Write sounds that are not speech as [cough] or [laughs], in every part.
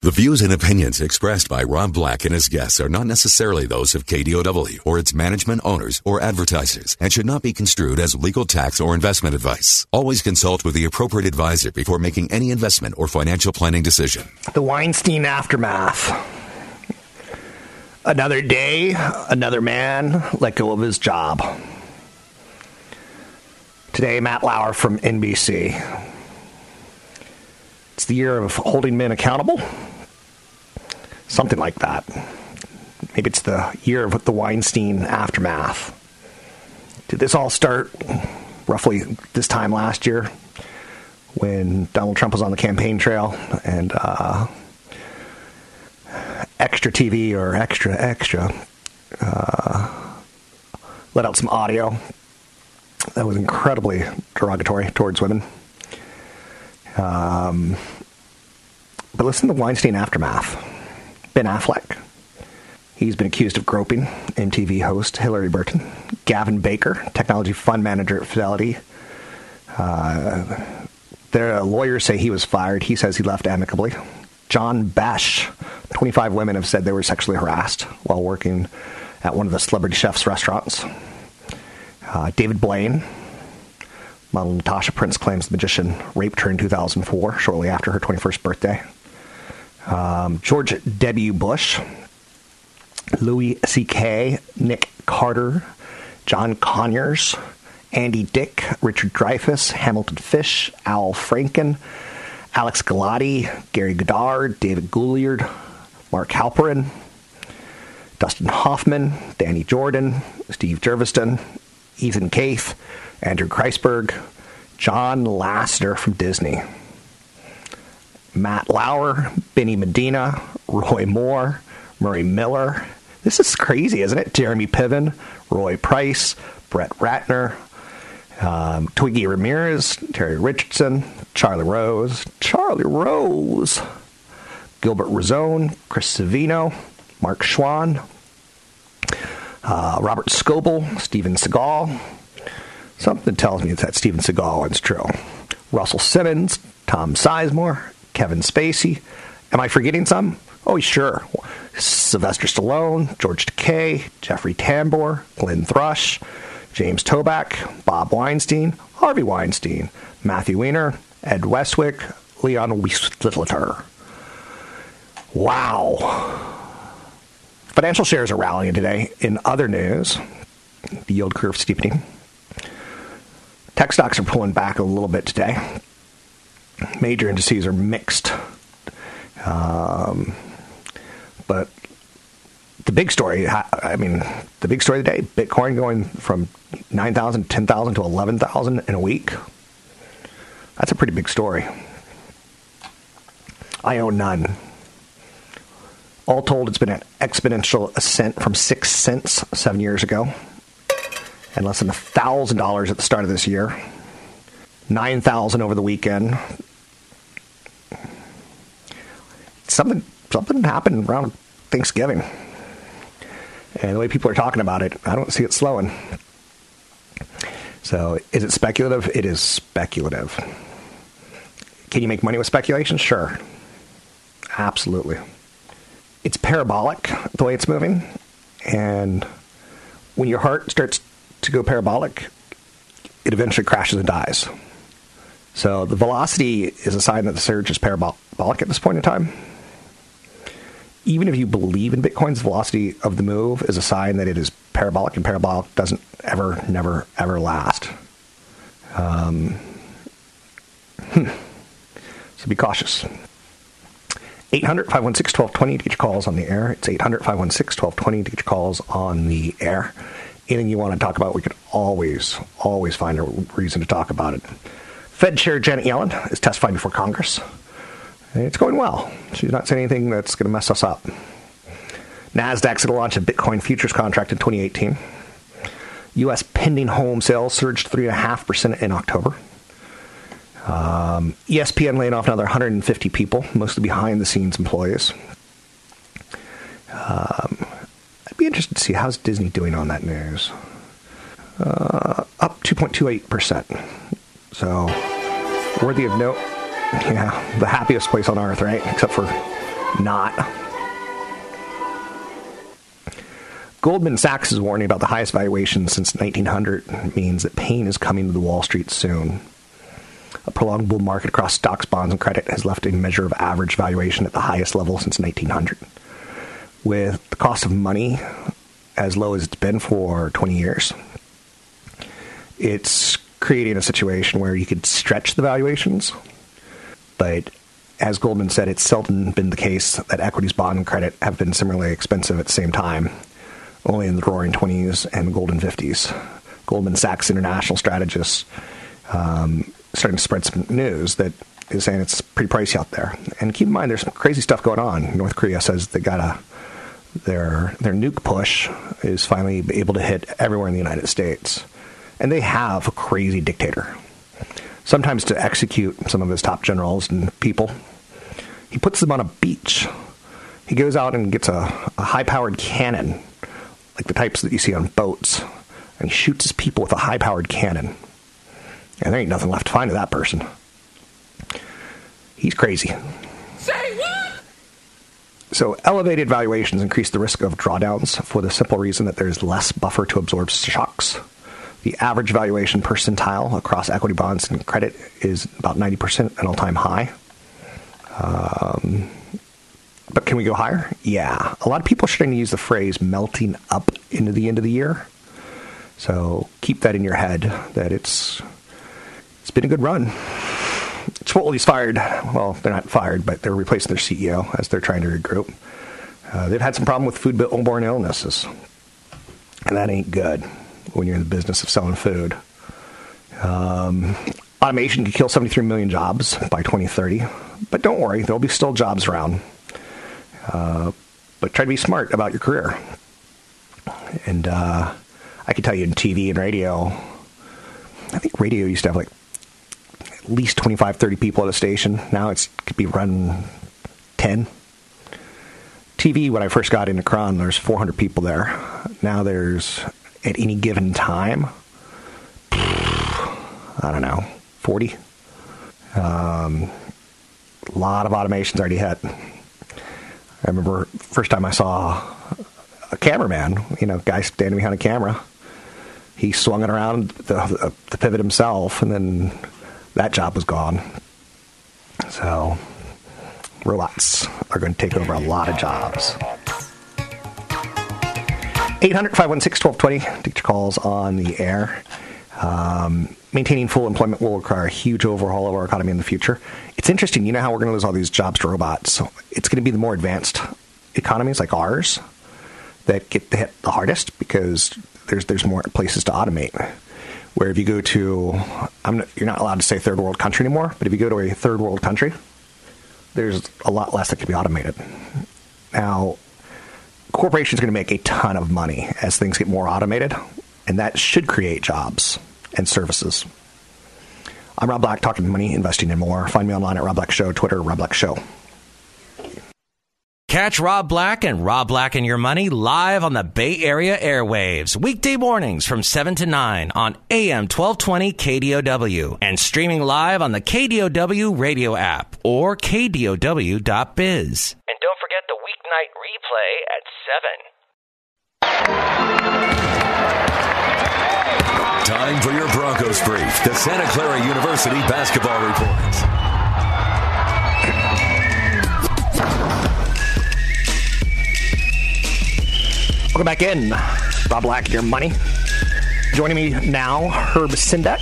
The views and opinions expressed by Rob Black and his guests are not necessarily those of KDOW or its management owners or advertisers and should not be construed as legal tax or investment advice. Always consult with the appropriate advisor before making any investment or financial planning decision. The Weinstein aftermath. Another day, another man let go of his job. Today, Matt Lauer from NBC. It's the year of holding men accountable. Something like that. Maybe it's the year of the Weinstein aftermath. Did this all start roughly this time last year when Donald Trump was on the campaign trail and uh, extra TV or extra extra uh, let out some audio that was incredibly derogatory towards women. Um, but listen to Weinstein aftermath. Ben Affleck. He's been accused of groping MTV host Hilarie Burton. Gavin Baker, technology fund manager at Fidelity. Uh, their lawyers say he was fired. He says he left amicably. John Besh. 25 women have said they were sexually harassed while working at one of the celebrity chef's restaurants. Uh, David Blaine, model Natasha Prince claims the magician raped her in 2004, shortly after her 21st birthday. Um, George W. Bush, Louis C.K., Nick Carter, John Conyers, Andy Dick, Richard Dreyfuss, Hamilton Fish, Al Franken, Alex Gilady, Gary Goddard, David Guillod, Mark Halperin, Dustin Hoffman, Danny Jordan, Steve Jurvetson, Ethan Kath, Andrew Kreisberg, John Lasseter from Disney, Matt Lauer, Benny Medina, Roy Moore, Murray Miller. This is crazy, isn't it? Jeremy Piven, Roy Price, Brett Ratner, um, Twiggy Ramirez, Terry Richardson, Charlie Rose, Charlie Rose, Gilbert Rozon, Chris Savino, Mark Schwahn, uh, Robert Scoble, Steven Seagal. Something tells me that Steven Seagal one's true. Russell Simmons, Tom Sizemore, Kevin Spacey. Am I forgetting some? Oh, sure. Sylvester Stallone, George Takei, Jeffrey Tambor, Glenn Thrush, James Toback, Bob Weinstein, Harvey Weinstein, Matthew Weiner, Ed Westwick, Leon Wieseltier. Wow. Financial shares are rallying today. In other news, the yield curve steepening. Tech stocks are pulling back a little bit today. Major indices are mixed. Um, but the big story, I mean, the big story of the day Bitcoin going from 9,000, 10,000 to 11,000 in a week. That's a pretty big story. I own none. All told, it's been an exponential ascent from six cents seven years ago, and less than thousand dollars at the start of this year. Nine thousand over the weekend. Something something happened around Thanksgiving, and the way people are talking about it, I don't see it slowing. So, is it speculative? It is speculative. Can you make money with speculation? Sure. Absolutely it's parabolic the way it's moving, and when your heart starts to go parabolic, it eventually crashes and dies. So the velocity is a sign that the surge is parabolic at this point in time. Even if you believe in Bitcoin's velocity of the move is a sign that it is parabolic, and parabolic doesn't ever, never, ever last. Um, hmm. So be cautious. 800 516 1220 to calls on the air. It's 800 516 1220 to calls on the air. Anything you want to talk about, we could always, always find a reason to talk about it. Fed Chair Janet Yellen is testifying before Congress. it's going well. She's not saying anything that's going to mess us up. NASDAQ's going to launch a Bitcoin futures contract in 2018. U.S. pending home sales surged 3.5% in October. Um, ESPN laying off another 150 people, mostly behind the scenes employees. Um, I'd be interested to see how's Disney doing on that news. Uh, up 2.28%. So, worthy of note. Yeah, the happiest place on earth, right? Except for not. Goldman Sachs is warning about the highest valuation since 1900 means that pain is coming to the Wall Street soon. A prolonged bull market across stocks, bonds, and credit has left a measure of average valuation at the highest level since 1900. With the cost of money as low as it's been for 20 years, it's creating a situation where you could stretch the valuations, but as Goldman said, it's seldom been the case that equities, bond, and credit have been similarly expensive at the same time only in the roaring 20s and golden 50s. Goldman Sachs international strategists um, starting to spread some news that is saying it's pretty pricey out there. And keep in mind, there's some crazy stuff going on. North Korea says they got a their their nuke push is finally able to hit everywhere in the United States, and they have a crazy dictator. Sometimes to execute some of his top generals and people, he puts them on a beach. He goes out and gets a, a high-powered cannon like the types that you see on boats, and he shoots his people with a high powered cannon. And there ain't nothing left to find of that person. He's crazy. Say what? So, elevated valuations increase the risk of drawdowns for the simple reason that there's less buffer to absorb shocks. The average valuation percentile across equity bonds and credit is about 90%, an all time high. Um, but can we go higher? Yeah. A lot of people are starting to use the phrase melting up into the end of the year. So keep that in your head that it's it's been a good run. Chipotle's fired. Well, they're not fired, but they're replacing their CEO as they're trying to regroup. Uh, they've had some problem with food-borne illnesses, and that ain't good when you're in the business of selling food. Um, automation could kill 73 million jobs by 2030, but don't worry, there'll be still jobs around. Uh, but try to be smart about your career. And uh, I can tell you in TV and radio, I think radio used to have like at least 25, 30 people at a station. Now it could be run 10. TV, when I first got into KRON, there's 400 people there. Now there's, at any given time, I don't know, 40. Um, a lot of automation's already hit. I remember first time I saw a cameraman, you know, guy standing behind a camera. He swung it around the, the pivot himself, and then that job was gone. So, robots are going to take over a lot of jobs. 800 516 1220. Take your calls on the air. Um, maintaining full employment will require a huge overhaul of our economy in the future. It's interesting, you know how we're going to lose all these jobs to robots. So it's going to be the more advanced economies like ours that get hit the hardest because there's there's more places to automate. Where if you go to, not, you're not allowed to say third world country anymore, but if you go to a third world country, there's a lot less that can be automated. Now, corporations are going to make a ton of money as things get more automated, and that should create jobs and services. I'm Rob Black, talking money, investing, and more. Find me online at Rob Black Show, Twitter, Rob Black Show. Catch Rob Black and Rob Black and Your Money live on the Bay Area airwaves, weekday mornings from 7 to 9 on AM 1220 KDOW and streaming live on the KDOW radio app or KDOW.biz. And don't forget the weeknight replay at 7. Time for your Broncos brief, the Santa Clara University basketball report. Welcome back in. Rob Black, your money. Joining me now, Herb Sendek,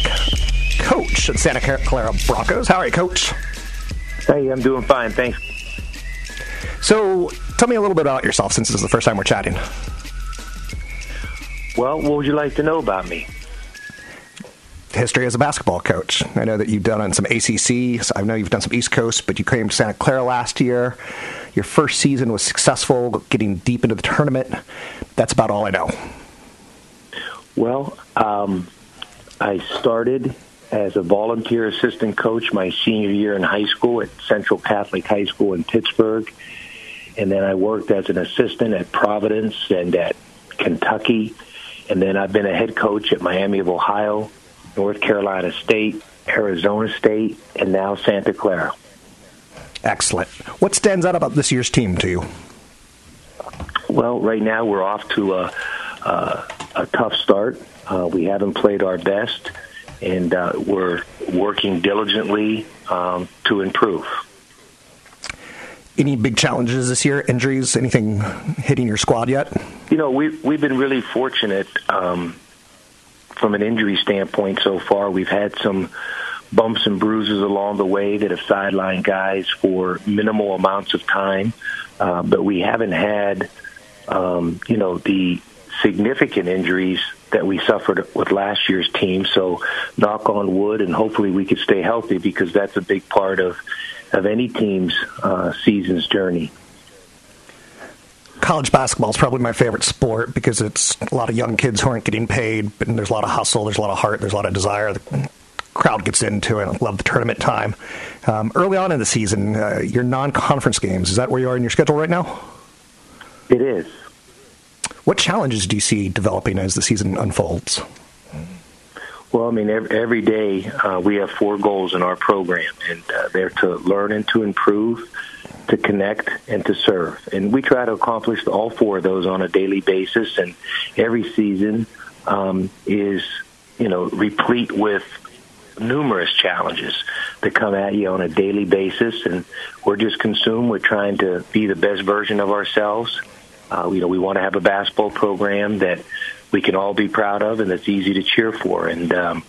coach at Santa Clara Broncos. How are you, coach? Hey, I'm doing fine, thanks. So, tell me a little bit about yourself since this is the first time we're chatting. Well, what would you like to know about me? history as a basketball coach. I know that you've done some ACC. I know you've done some East Coast, but you came to Santa Clara last year. Your first season was successful, getting deep into the tournament. That's about all I know. Well, um, I started as a volunteer assistant coach my senior year in high school at Central Catholic High School in Pittsburgh. And then I worked as an assistant at Providence and at Kentucky. And then I've been a head coach at Miami of Ohio, North Carolina State, Arizona State, and now Santa Clara. Excellent. What stands out about this year's team to you? Well, right now we're off to a, a, a tough start. Uh, we haven't played our best, and uh, we're working diligently um, to improve. Any big challenges this year? Injuries? Anything hitting your squad yet? You know, we've we've been really fortunate um, from an injury standpoint so far. We've had some bumps and bruises along the way that have sidelined guys for minimal amounts of time, uh, but we haven't had, um, you know, the significant injuries that we suffered with last year's team. So, knock on wood, and hopefully we could stay healthy because that's a big part of of any team's uh, season's journey. College basketball is probably my favorite sport because it's a lot of young kids who aren't getting paid, and there's a lot of hustle, there's a lot of heart, there's a lot of desire. Crowd gets into it. I love the tournament time. Um, early on in the season, uh, your non-conference games is that where you are in your schedule right now? It is. What challenges do you see developing as the season unfolds? Well, I mean, every, every day uh, we have four goals in our program, and uh, they're to learn and to improve, to connect, and to serve. And we try to accomplish all four of those on a daily basis. And every season um, is, you know, replete with numerous challenges that come at you on a daily basis. And we're just consumed with trying to be the best version of ourselves. Uh, you know, we want to have a basketball program that we can all be proud of and that's easy to cheer for. And, um,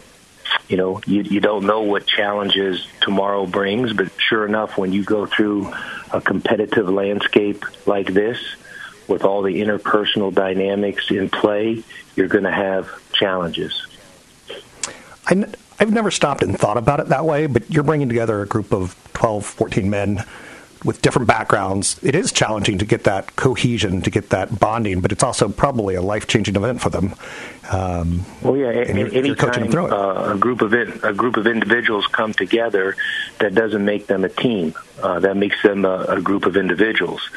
you know, you, you don't know what challenges tomorrow brings, but sure enough, when you go through a competitive landscape like this, with all the interpersonal dynamics in play, you're going to have challenges. I, I've never stopped and thought about it that way, but you're bringing together a group of 12, 14 men with different backgrounds, it is challenging to get that cohesion, to get that bonding, but it's also probably a life changing event for them. Um, well, yeah, and you're, any time uh, a group of in, a group of individuals come together, that doesn't make them a team. Uh, that makes them a, a group of individuals,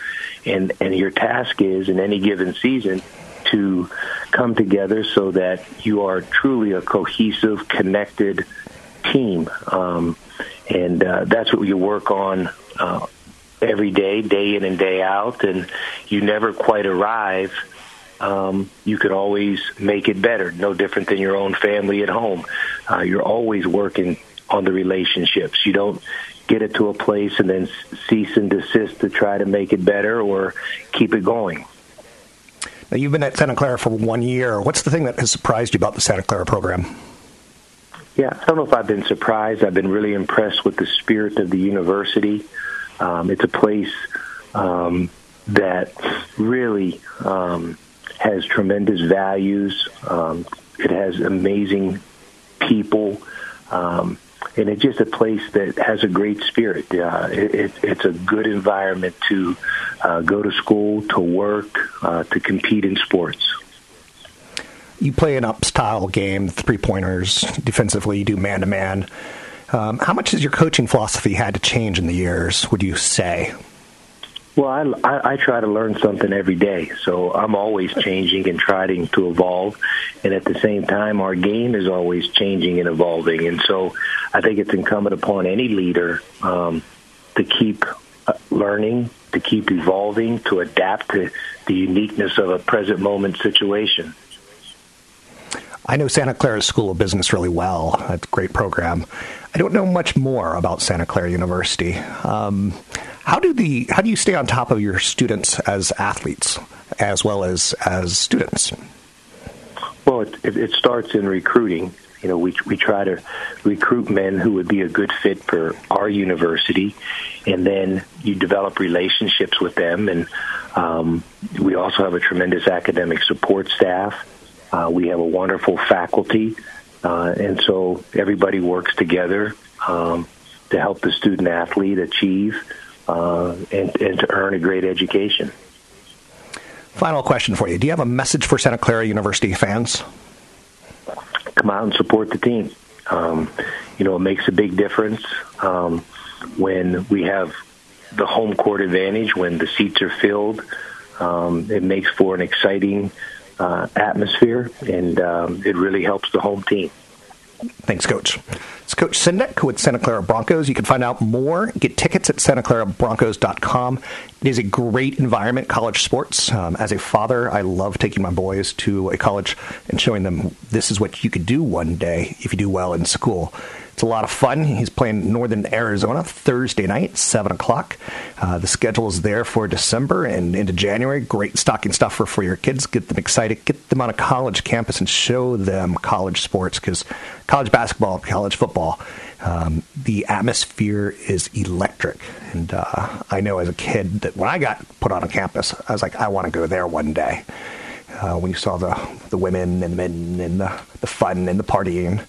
and and your task is in any given season to come together so that you are truly a cohesive, connected team. Um, and uh, that's what you work on uh, every day, day in and day out, and you never quite arrive. Um, you can always make it better. No different than your own family at home. Uh, you're always working on the relationships. You don't get it to a place and then cease and desist to try to make it better or keep it going. Now, you've been at Santa Clara for one year. What's the thing that has surprised you about the Santa Clara program? Yeah, I don't know if I've been surprised. I've been really impressed with the spirit of the university. Um, it's a place um, that really um, has tremendous values. Um, it has amazing people. Um, and it's just a place that has a great spirit. Uh, it, it, it's a good environment to uh, go to school, to work, uh, to compete in sports. You play an up style game, three pointers defensively. You do man to man. Um, how much has your coaching philosophy had to change in the years, would you say? Well, I, I, I try to learn something every day, so I'm always changing and trying to evolve. And at the same time, our game is always changing and evolving. And so I think it's incumbent upon any leader um, to keep uh, learning, to keep evolving, to adapt to the uniqueness of a present moment situation. I know Santa Clara School of Business really well. It's a great program. I don't know much more about Santa Clara University. Um, how do the how do you stay on top of your students as athletes as well as as students? Well, it, it, it starts in recruiting. You know, we we try to recruit men who would be a good fit for our university, and then you develop relationships with them. And um, we also have a tremendous academic support staff. Uh, we have a wonderful faculty Uh, and so everybody works together um, to help the student athlete achieve uh, and, and to earn a great education. Final question for you. Do you have a message for Santa Clara University fans? Come out and support the team. Um, you know, it makes a big difference um, when we have the home court advantage, when the seats are filled. Um, it makes for an exciting uh, atmosphere, and um, it really helps the home team. Thanks, Coach. It's Coach Sendek with Santa Clara Broncos. You can find out more, get tickets at santaclarabroncos.com. It is a great environment, college sports. Um, as a father, I love taking my boys to a college and showing them this is what you could do one day if you do well in school. It's a lot of fun. He's playing Northern Arizona Thursday night, 7 o'clock. Uh, the schedule is there for December and into January. Great stocking stuffer for your kids. Get them excited. Get them on a college campus and show them college sports because college basketball, college football, um, the atmosphere is electric. And uh, I know as a kid that when I got put on a campus, I was like, I want to go there one day. Uh, when you saw the the women and the men and the, the fun and the partying,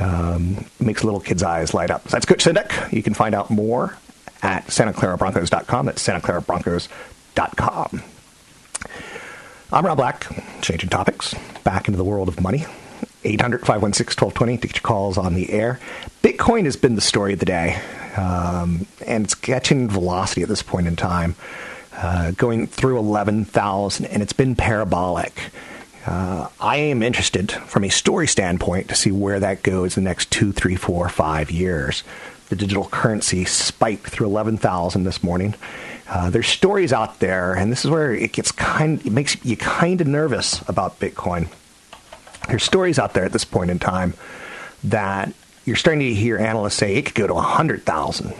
um, makes little kids' eyes light up. That's Coach Sendek. You can find out more at santaclarabroncos.com. That's santaclarabroncos.com. I'm Rob Black, changing topics, back into the world of money. 800 516 1220 to get your calls on the air. Bitcoin has been the story of the day, um, and it's catching velocity at this point in time, uh, going through 11,000, and it's been parabolic. Uh, I am interested from a story standpoint to see where that goes in the next two, three, four, five years. The digital currency spiked through 11,000 this morning. Uh, there's stories out there, and this is where it gets kind. It makes you kind of nervous about Bitcoin. There's stories out there at this point in time that you're starting to hear analysts say it could go to 100,000,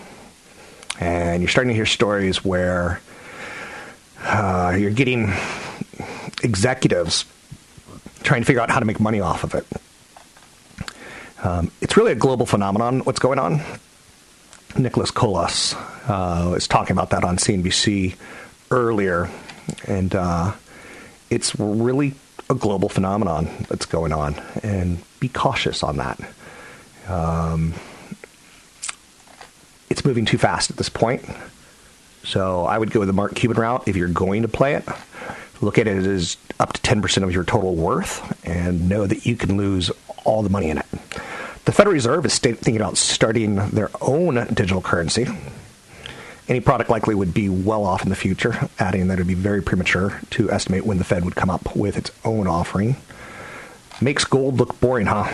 and you're starting to hear stories where uh, you're getting executives trying to figure out how to make money off of it. Um, it's really a global phenomenon. What's going on? Nicholas Colas uh, was talking about that on CNBC earlier, and uh, it's really a global phenomenon that's going on, and be cautious on that. Um, it's moving too fast at this point, so I would go with the Mark Cuban route if you're going to play it. Look at it as up to 10% of your total worth, and know that you can lose all the money in it. The Federal Reserve is thinking about starting their own digital currency. Any product likely would be well off in the future, adding that it would be very premature to estimate when the Fed would come up with its own offering. Makes gold look boring, huh?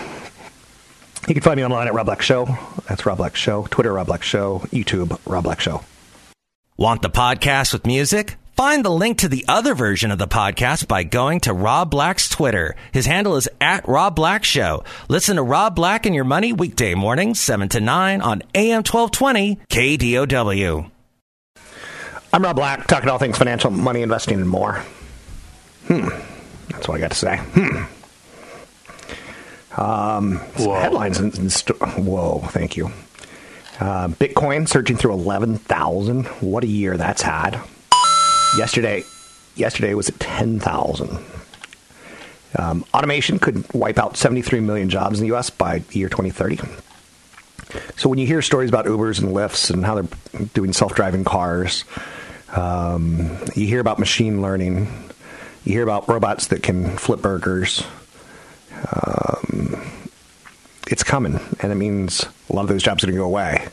You can find me online at Rob Black Show. That's Rob Black Show. Twitter, Rob Black Show. YouTube, Rob Black Show. Want the podcast with music? Find the link to the other version of the podcast by going to Rob Black's Twitter. His handle is at Rob Black Show. Listen to Rob Black and Your Money weekday mornings, 7 to 9 on AM 1220 KDOW. I'm Rob Black, talking all things financial, money, investing, and more. Hmm. That's what I got to say. Hmm. Um, headlines and, and st- whoa, thank you. Uh, Bitcoin surging through 11,000. What a year that's had. Yesterday, yesterday was at 10,000. Um, automation could wipe out 73 million jobs in the U.S. by the year 2030. So when you hear stories about Ubers and Lyfts and how they're doing self-driving cars, um, you hear about machine learning. You hear about robots that can flip burgers. Um, it's coming, and it means a lot of those jobs are going to go away.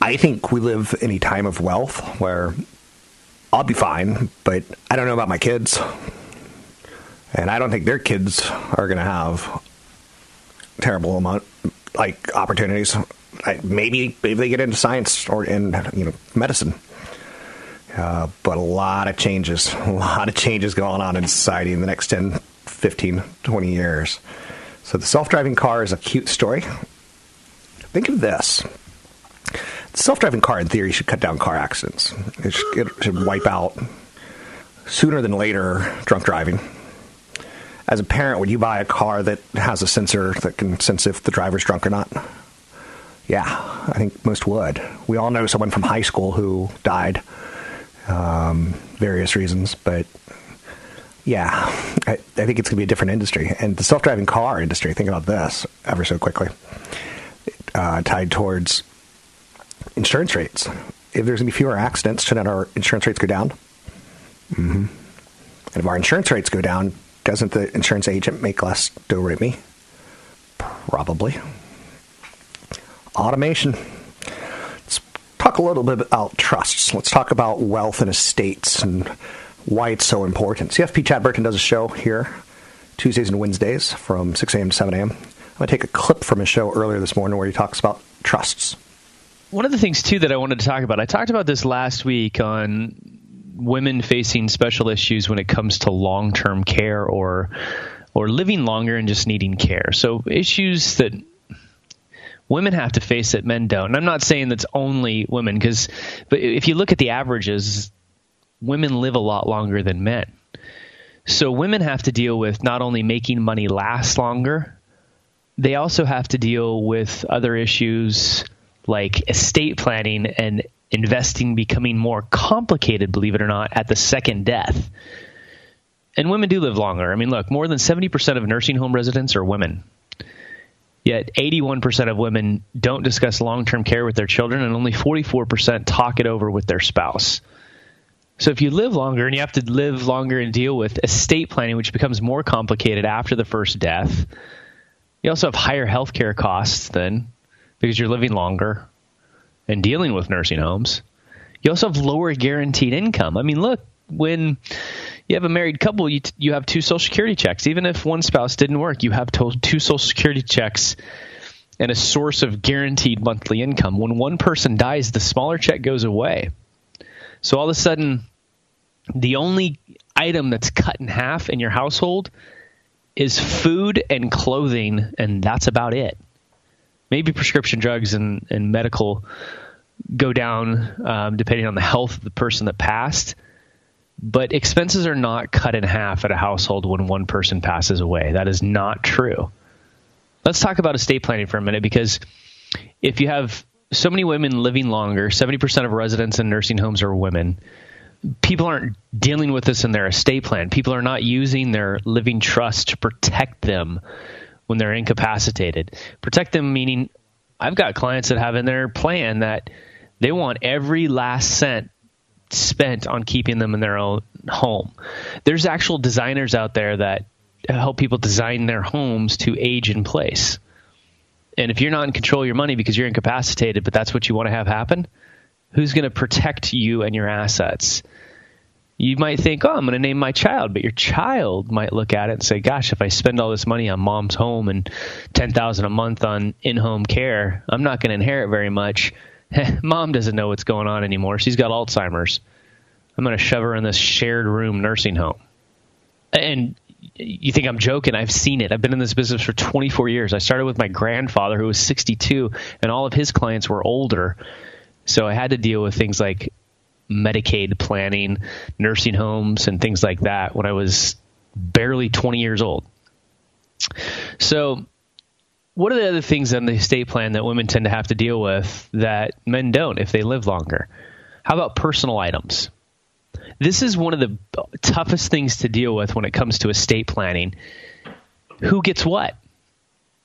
I think we live in a time of wealth where I'll be fine, but I don't know about my kids. And I don't think their kids are going to have terrible amount like opportunities. I, maybe maybe they get into science or in you know medicine. Uh, but a lot of changes, [laughs] a lot of changes going on in society in the next 10, 15, 20 years. So the self-driving car is a cute story. Think of this. Self-driving car, in theory, should cut down car accidents. It should, it should wipe out sooner than later drunk driving. As a parent, would you buy a car that has a sensor that can sense if the driver's drunk or not? Yeah, I think most would. We all know someone from high school who died, um, various reasons, but Yeah, I, I think it's going to be a different industry. And the self driving car industry, think about this ever so quickly, uh, tied towards insurance rates. If there's going to be fewer accidents, shouldn't our insurance rates go down? Mm-hmm. And if our insurance rates go down, doesn't the insurance agent make less to rate me? Probably. Automation. Let's talk a little bit about trusts. Let's talk about wealth and estates and why it's so important. CFP Chad Burton does a show here Tuesdays and Wednesdays from 6 a.m. to 7 a.m. I'm going to take a clip from his show earlier this morning where he talks about trusts. One of the things, too, that I wanted to talk about, I talked about this last week on women facing special issues when it comes to long term care or or living longer and just needing care. So issues that women have to face that men don't. And I'm not saying that's only women because but if you look at the averages, women live a lot longer than men. So women have to deal with not only making money last longer, they also have to deal with other issues like estate planning and investing becoming more complicated, believe it or not, at the second death. And women do live longer. I mean, look, more than 70% of nursing home residents are women. Yet 81% of women don't discuss long term care with their children, and only 44% talk it over with their spouse. So if you live longer and you have to live longer and deal with estate planning, which becomes more complicated after the first death, you also have higher healthcare costs then because you're living longer and dealing with nursing homes. You also have lower guaranteed income. I mean, look, when you have a married couple, you, t- you have two Social Security checks. Even if one spouse didn't work, you have to- two Social Security checks and a source of guaranteed monthly income. When one person dies, the smaller check goes away. So all of a sudden, the only item that's cut in half in your household is food and clothing, and that's about it. Maybe prescription drugs and, and medical go down um, depending on the health of the person that passed. But expenses are not cut in half at a household when one person passes away. That is not true. Let's talk about estate planning for a minute because if you have so many women living longer, 70% of residents in nursing homes are women people aren't dealing with this in their estate plan. People are not using their living trust to protect them when they're incapacitated. Protect them meaning I've got clients that have in their plan that they want every last cent spent on keeping them in their own home. There's actual designers out there that help people design their homes to age in place. And if you're not in control of your money because you're incapacitated, but that's what you want to have happen, who's going to protect you and your assets? You might think, oh, I'm going to name my child, but your child might look at it and say, gosh, if I spend all this money on mom's home and 10000 a month on in-home care, I'm not going to inherit very much. [laughs] Mom doesn't know what's going on anymore. She's got Alzheimer's. I'm going to shove her in this shared room nursing home. And you think I'm joking. I've seen it. I've been in this business for 24 years. I started with my grandfather, who was 62, and all of his clients were older. So I had to deal with things like Medicaid planning, nursing homes, and things like that when I was barely 20 years old. So, what are the other things in the estate plan that women tend to have to deal with that men don't if they live longer? How about personal items? This is one of the toughest things to deal with when it comes to estate planning. Who gets what?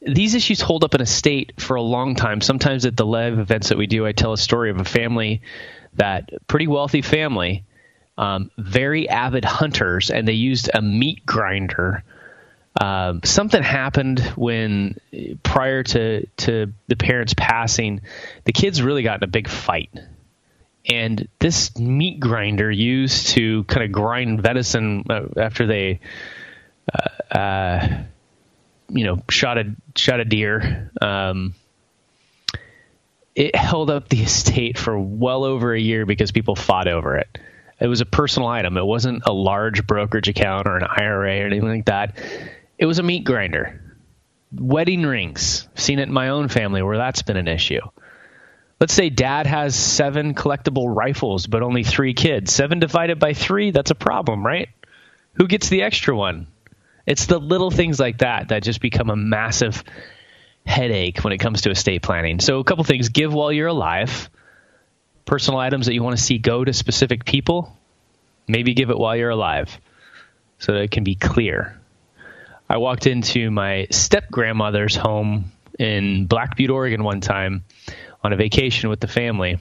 these issues hold up in estate for a long time. Sometimes at the live events that we do, I tell a story of a family that pretty wealthy family, um, very avid hunters, and they used a meat grinder. Um, something happened when prior to to the parents passing, the kids really got in a big fight, and this meat grinder used to kind of grind venison uh, after they. Uh, uh, you know shot a shot a deer. Um, it held up the estate for well over a year because people fought over it. It was a personal item. It wasn't a large brokerage account or an IRA or anything like that. It was a meat grinder. Wedding rings. Seen it in my own family where that's been an issue. Let's say dad has seven collectible rifles, but only three kids. Seven divided by three, that's a problem, right? Who gets the extra one? It's the little things like that that just become a massive headache when it comes to estate planning. So, a couple things give while you're alive, personal items that you want to see go to specific people, maybe give it while you're alive. so that it can be clear. I walked into my step grandmother's home in Black Butte, Oregon one time on a vacation with the family.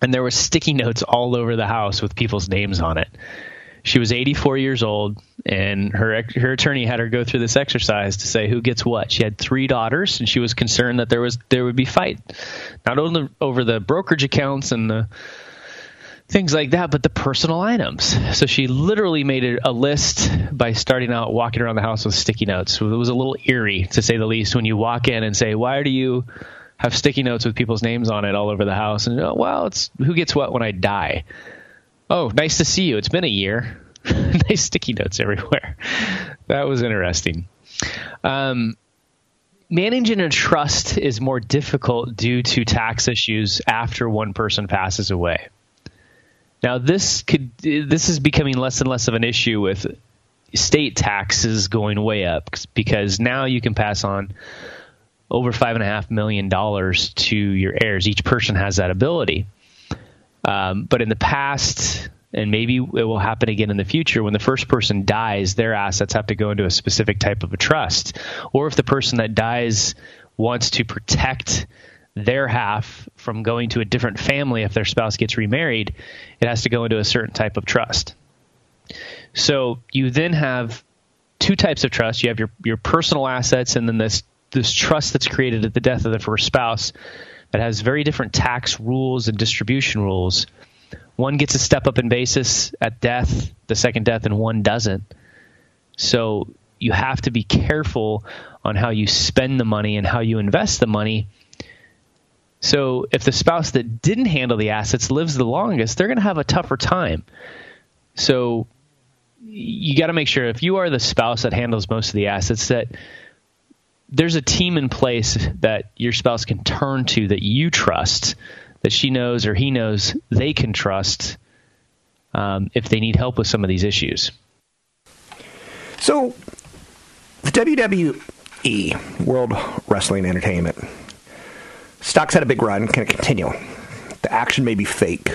And there were sticky notes all over the house with people's names on it. She was 84 years old, and her her attorney had her go through this exercise to say who gets what. She had three daughters, and she was concerned that there was there would be fight, not only over the brokerage accounts and the things like that, but the personal items. So she literally made a, list by starting out walking around the house with sticky notes. It was a little eerie, to say the least, when you walk in and say, "Why do you?" have sticky notes with people's names on it all over the house. And oh, well, it's who gets what when I die. Oh, nice to see you. It's been a year. [laughs] nice sticky notes everywhere. That was interesting. Um, managing a trust is more difficult due to tax issues after one person passes away. Now, this could this is becoming less and less of an issue with state taxes going way up because now you can pass on over five and a half million dollars to your heirs. Each person has that ability. Um, but in the past, and maybe it will happen again in the future, when the first person dies, their assets have to go into a specific type of a trust. Or if the person that dies wants to protect their half from going to a different family if their spouse gets remarried, it has to go into a certain type of trust. So you then have two types of trust. You have your, your personal assets and then this this trust that's created at the death of the first spouse that has very different tax rules and distribution rules. One gets a step up in basis at death, the second death, and one doesn't. So you have to be careful on how you spend the money and how you invest the money. So if the spouse that didn't handle the assets lives the longest, they're going to have a tougher time. So you got to make sure if you are the spouse that handles most of the assets that there's a team in place that your spouse can turn to that you trust, that she knows or he knows they can trust um, if they need help with some of these issues. So, the WWE, World Wrestling Entertainment, stocks had a big run. Can continue? The action may be fake,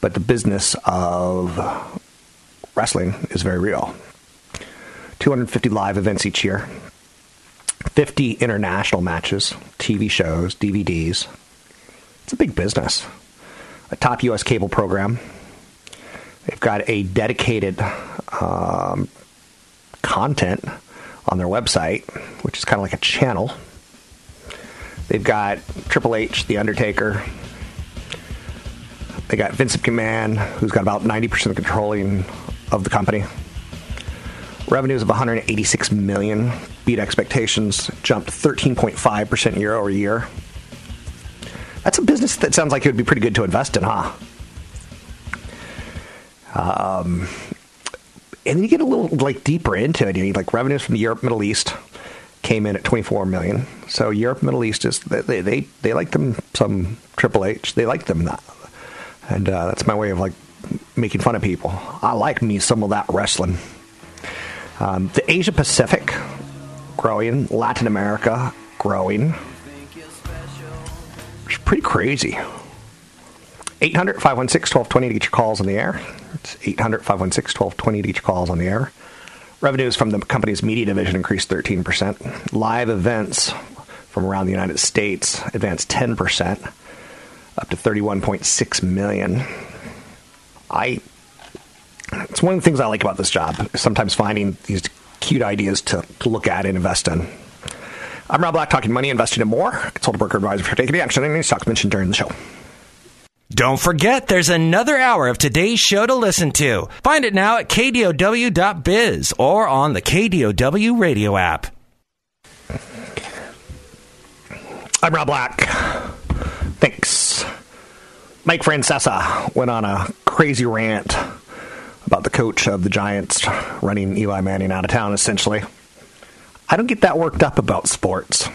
but the business of wrestling is very real. 250 live events each year, 50 international matches, TV shows, DVDs. It's a big business. A top U.S. cable program. They've got a dedicated um, content on their website, which is kind of like a channel. They've got Triple H, The Undertaker. They got Vince McMahon, who's got about 90% of controlling of the company. Revenues of 186 million beat expectations, jumped 13.5% year over year. That's a business that sounds like it would be pretty good to invest in, huh? Um, and then you get a little like deeper into it. You like revenues from the Europe, Middle East came in at 24 million. So Europe, Middle East is they they they like them some Triple H. They like them that, and uh, that's my way of like making fun of people. I like me some of that wrestling. Um, the Asia Pacific growing, Latin America growing. It's pretty crazy. 800 516 1220 to get your calls on the air. It's 800 516 1220 to get your calls on the air. Revenues from the company's media division increased 13%. Live events from around the United States advanced 10%, up to 31.6 million. I it's one of the things I like about this job. Sometimes finding these cute ideas to, to look at and invest in. I'm Rob Black, talking money, investing, and more. Consultant broker advisor for taking action on any stocks mentioned during the show. Don't forget, there's another hour of today's show to listen to. Find it now at kdow.biz or on the KDOW radio app. I'm Rob Black. Thanks. Mike Francesa went on a crazy rant about the coach of the Giants running Eli Manning out of town, essentially. I don't get that worked up about sports.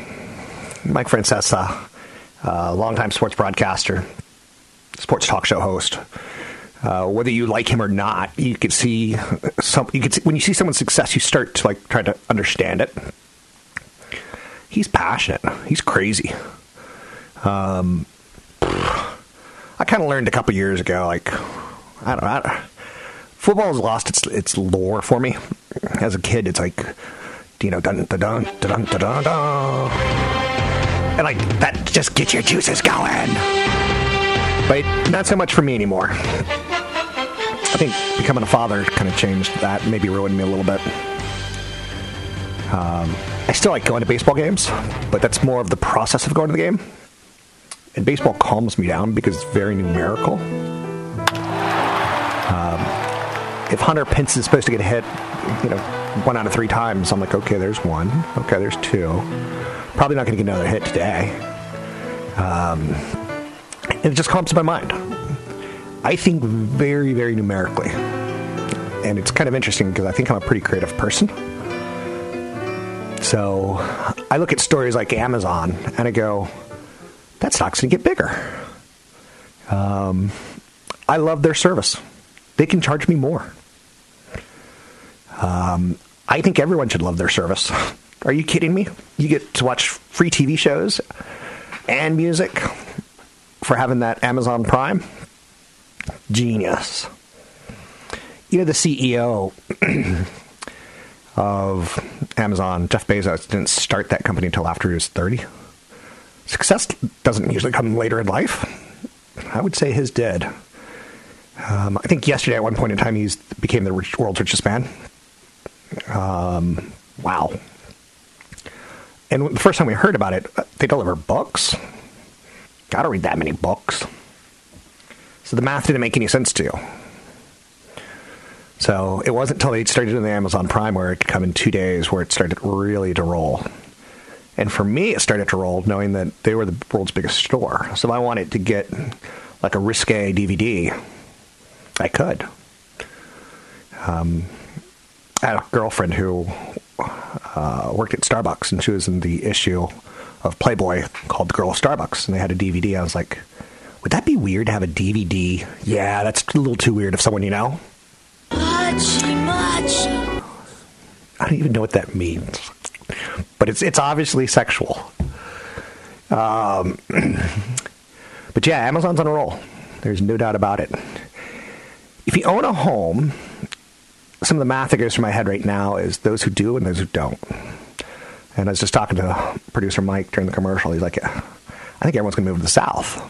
Mike Francesa, uh, longtime sports broadcaster, sports talk show host. Uh, whether you like him or not, you can see some. You can see, when you see someone's success, you start to like try to understand it. He's passionate. He's crazy. Um, I kind of learned a couple years ago, like I don't know football has lost its its lore for me. As a kid, it's like, you know, dun dun dun dun dun dun dun, and like that just gets your juices going. But not so much for me anymore. I think becoming a father kind of changed that, maybe ruined me a little bit. Um, I still like going to baseball games, but that's more of the process of going to the game. And baseball calms me down because it's very numerical. Um, if Hunter Pence is supposed to get hit, you know, one out of three times, I'm like, okay, there's one. Okay, there's two. Probably not going to get another hit today. Um, it just calms my mind. I think very, very numerically. And it's kind of interesting because I think I'm a pretty creative person. So I look at stories like Amazon and I go, that stock's going to get bigger. Um, I love their service. They can charge me more. Um, I think everyone should love their service. [laughs] Are you kidding me? You get to watch free TV shows and music for having that Amazon Prime. Genius. You know, the CEO [clears throat] of Amazon, Jeff Bezos, didn't start that company until after he was 30. Success doesn't usually come later in life. I would say his did. Um, I think yesterday, at one point in time, he became the world's richest man. Um, wow. And the first time we heard about it, uh, they deliver books. Gotta read that many books. So the math didn't make any sense to you. So it wasn't until they started doing the Amazon Prime where it could come in two days where it started really to roll. And for me, it started to roll knowing that they were the world's biggest store. So if I wanted to get like a risque DVD, I could. Um, I had a girlfriend who uh, worked at Starbucks, and she was in the issue of Playboy called The Girl of Starbucks, and they had a DVD. I was like, would that be weird to have a DVD? Yeah, that's a little too weird if someone you know. I don't even know what that means, but it's it's obviously sexual. Um, [clears throat] but yeah, Amazon's on a roll. There's no doubt about it. If you own a home, some of the math that goes through my head right now is those who do and those who don't. And I was just talking to producer Mike during the commercial. He's like, I think everyone's going to move to the South.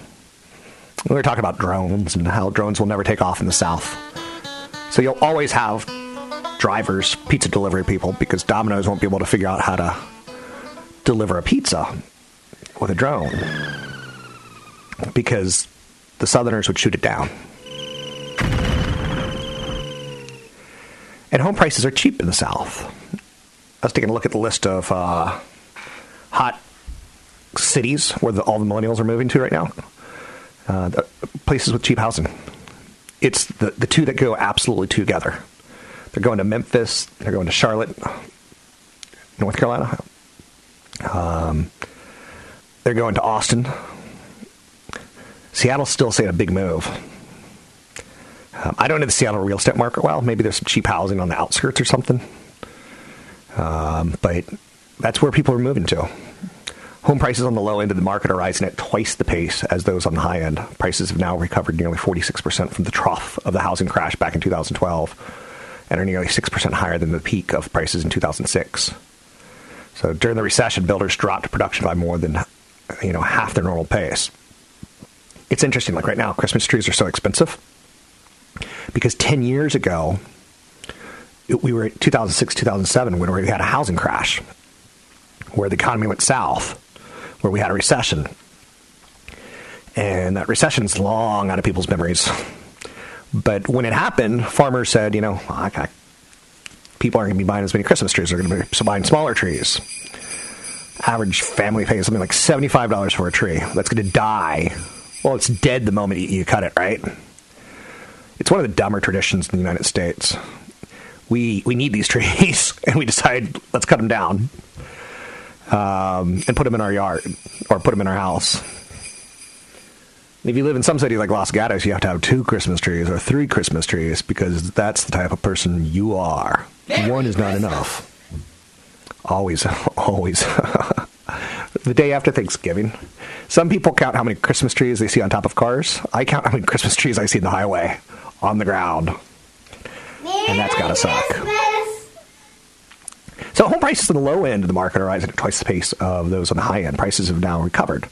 We were talking about drones and how drones will never take off in the South. So you'll always have drivers, pizza delivery people, because Domino's won't be able to figure out how to deliver a pizza with a drone. Because the Southerners would shoot it down. And home prices are cheap in the South. I was taking a look at the list of uh, hot cities where the, all the millennials are moving to right now. Uh, places with cheap housing. It's the, the two that go absolutely together. They're going to Memphis. They're going to Charlotte, North Carolina. Um, they're going to Austin. Seattle's still saying a big move. Um, I don't know the Seattle real estate market well. Maybe there's some cheap housing on the outskirts or something. Um, but that's where people are moving to. Home prices on the low end of the market are rising at twice the pace as those on the high end. Prices have now recovered nearly 46% from the trough of the housing crash back in 2012 and are nearly 6% higher than the peak of prices in 2006. So during the recession, builders dropped production by more than you know half their normal pace. It's interesting, like right now, Christmas trees are so expensive because 10 years ago, we were 2006, 2007 when we had a housing crash where the economy went south where we had a recession. And that recession's long out of people's memories. But when it happened, farmers said, you know, okay, people aren't going to be buying as many Christmas trees. They're going to be buying smaller trees. Average family pays something like $75 for a tree that's going to die. Well, it's dead the moment you cut it, right? It's one of the dumber traditions in the United States. We, we need these [laughs] trees, and we decide, let's cut them down um, and put them in our yard or put them in our house. If you live in some city like Los Gatos, you have to have two Christmas trees or three Christmas trees because that's the type of person you are. One is not enough. Always, [laughs] always. the day after Thanksgiving. Some people count how many Christmas trees they see on top of cars. I count how many Christmas trees I see in the highway, on the ground. and that's got to suck. So home prices on the low end of the market are rising at twice the pace of those on the high end. Prices have now recovered.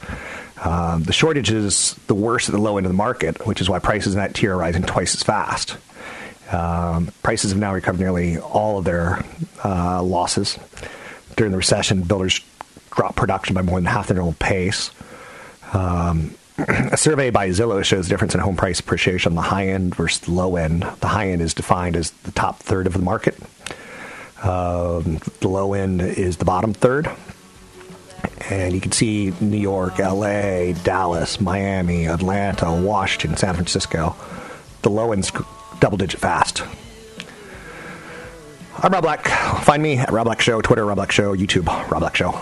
Um, the shortage is the worst at the low end of the market, which is why prices in that tier are rising twice as fast. Um, prices have now recovered nearly all of their uh, losses. During the recession, builders dropped production by more than half their normal pace. Um, a survey by Zillow shows the difference in home price appreciation on the high end versus the low end. The high end is defined as the top third of the market. Um, the low end is the bottom third. And you can see New York, LA, Dallas, Miami, Atlanta, Washington, San Francisco. The low end's double digit fast. I'm Rob Black. Find me at Rob Black Show, Twitter, Rob Black Show, YouTube, Rob Black Show.